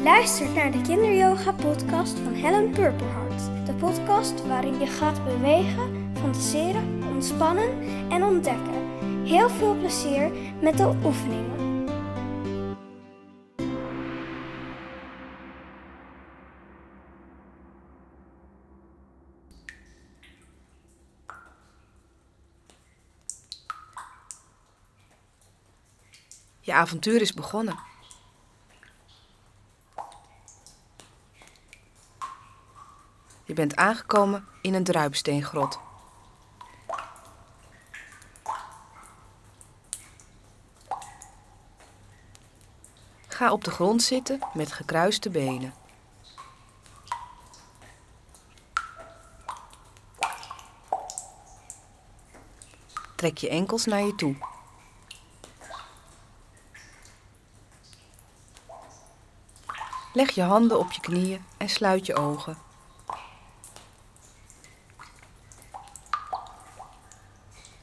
Je luistert naar de Kinderyoga podcast van Helen Purperhart. De podcast waarin je gaat bewegen, fantaseren, ontspannen en ontdekken. Heel veel plezier met de oefeningen. Je avontuur is begonnen. Je bent aangekomen in een druipsteengrot. Ga op de grond zitten met gekruiste benen. Trek je enkels naar je toe. Leg je handen op je knieën en sluit je ogen.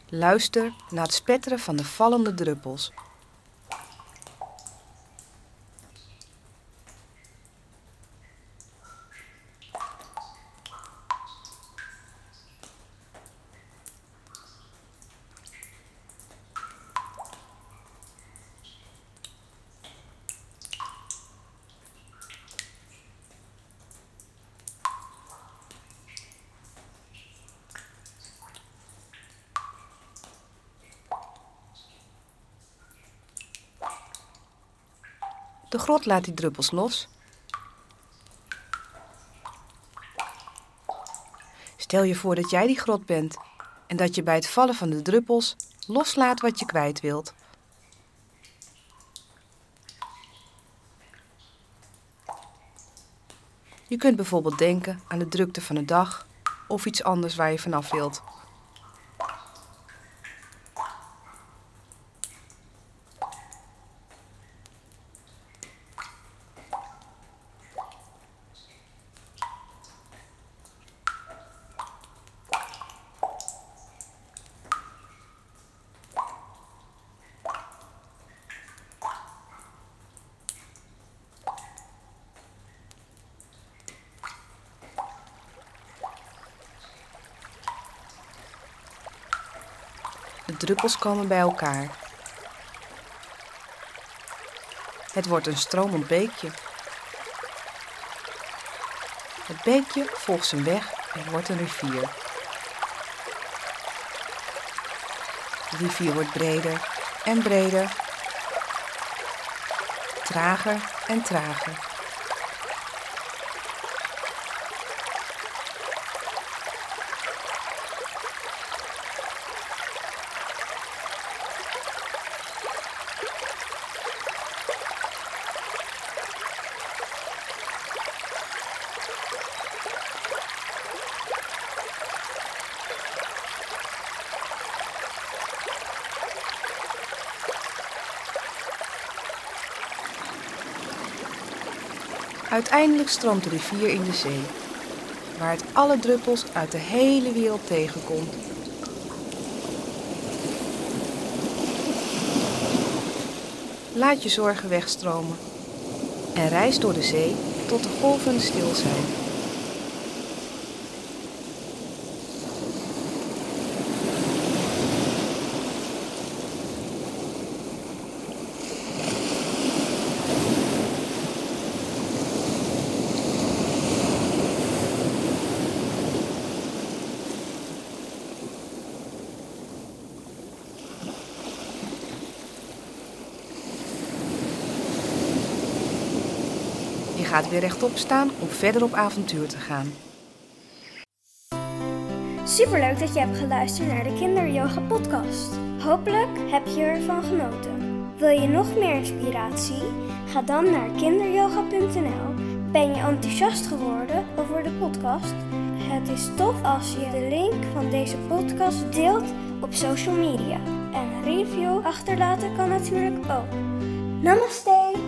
Luister naar het spetteren van de vallende druppels. De grot laat die druppels los. Stel je voor dat jij die grot bent en dat je bij het vallen van de druppels loslaat wat je kwijt wilt. Je kunt bijvoorbeeld denken aan de drukte van de dag of iets anders waar je vanaf wilt. Druppels komen bij elkaar. Het wordt een stromend beekje. Het beekje volgt zijn weg en wordt een rivier. De rivier wordt breder en breder, trager en trager. Uiteindelijk stroomt de rivier in de zee, waar het alle druppels uit de hele wereld tegenkomt. Laat je zorgen wegstromen en reis door de zee tot de golven stil zijn. Gaat weer rechtop staan om verder op avontuur te gaan. Superleuk dat je hebt geluisterd naar de Kinderyoga podcast. Hopelijk heb je ervan genoten. Wil je nog meer inspiratie? Ga dan naar kinderyoga.nl. Ben je enthousiast geworden over de podcast? Het is tof als je de link van deze podcast deelt op social media. En een review achterlaten kan natuurlijk ook. Namaste!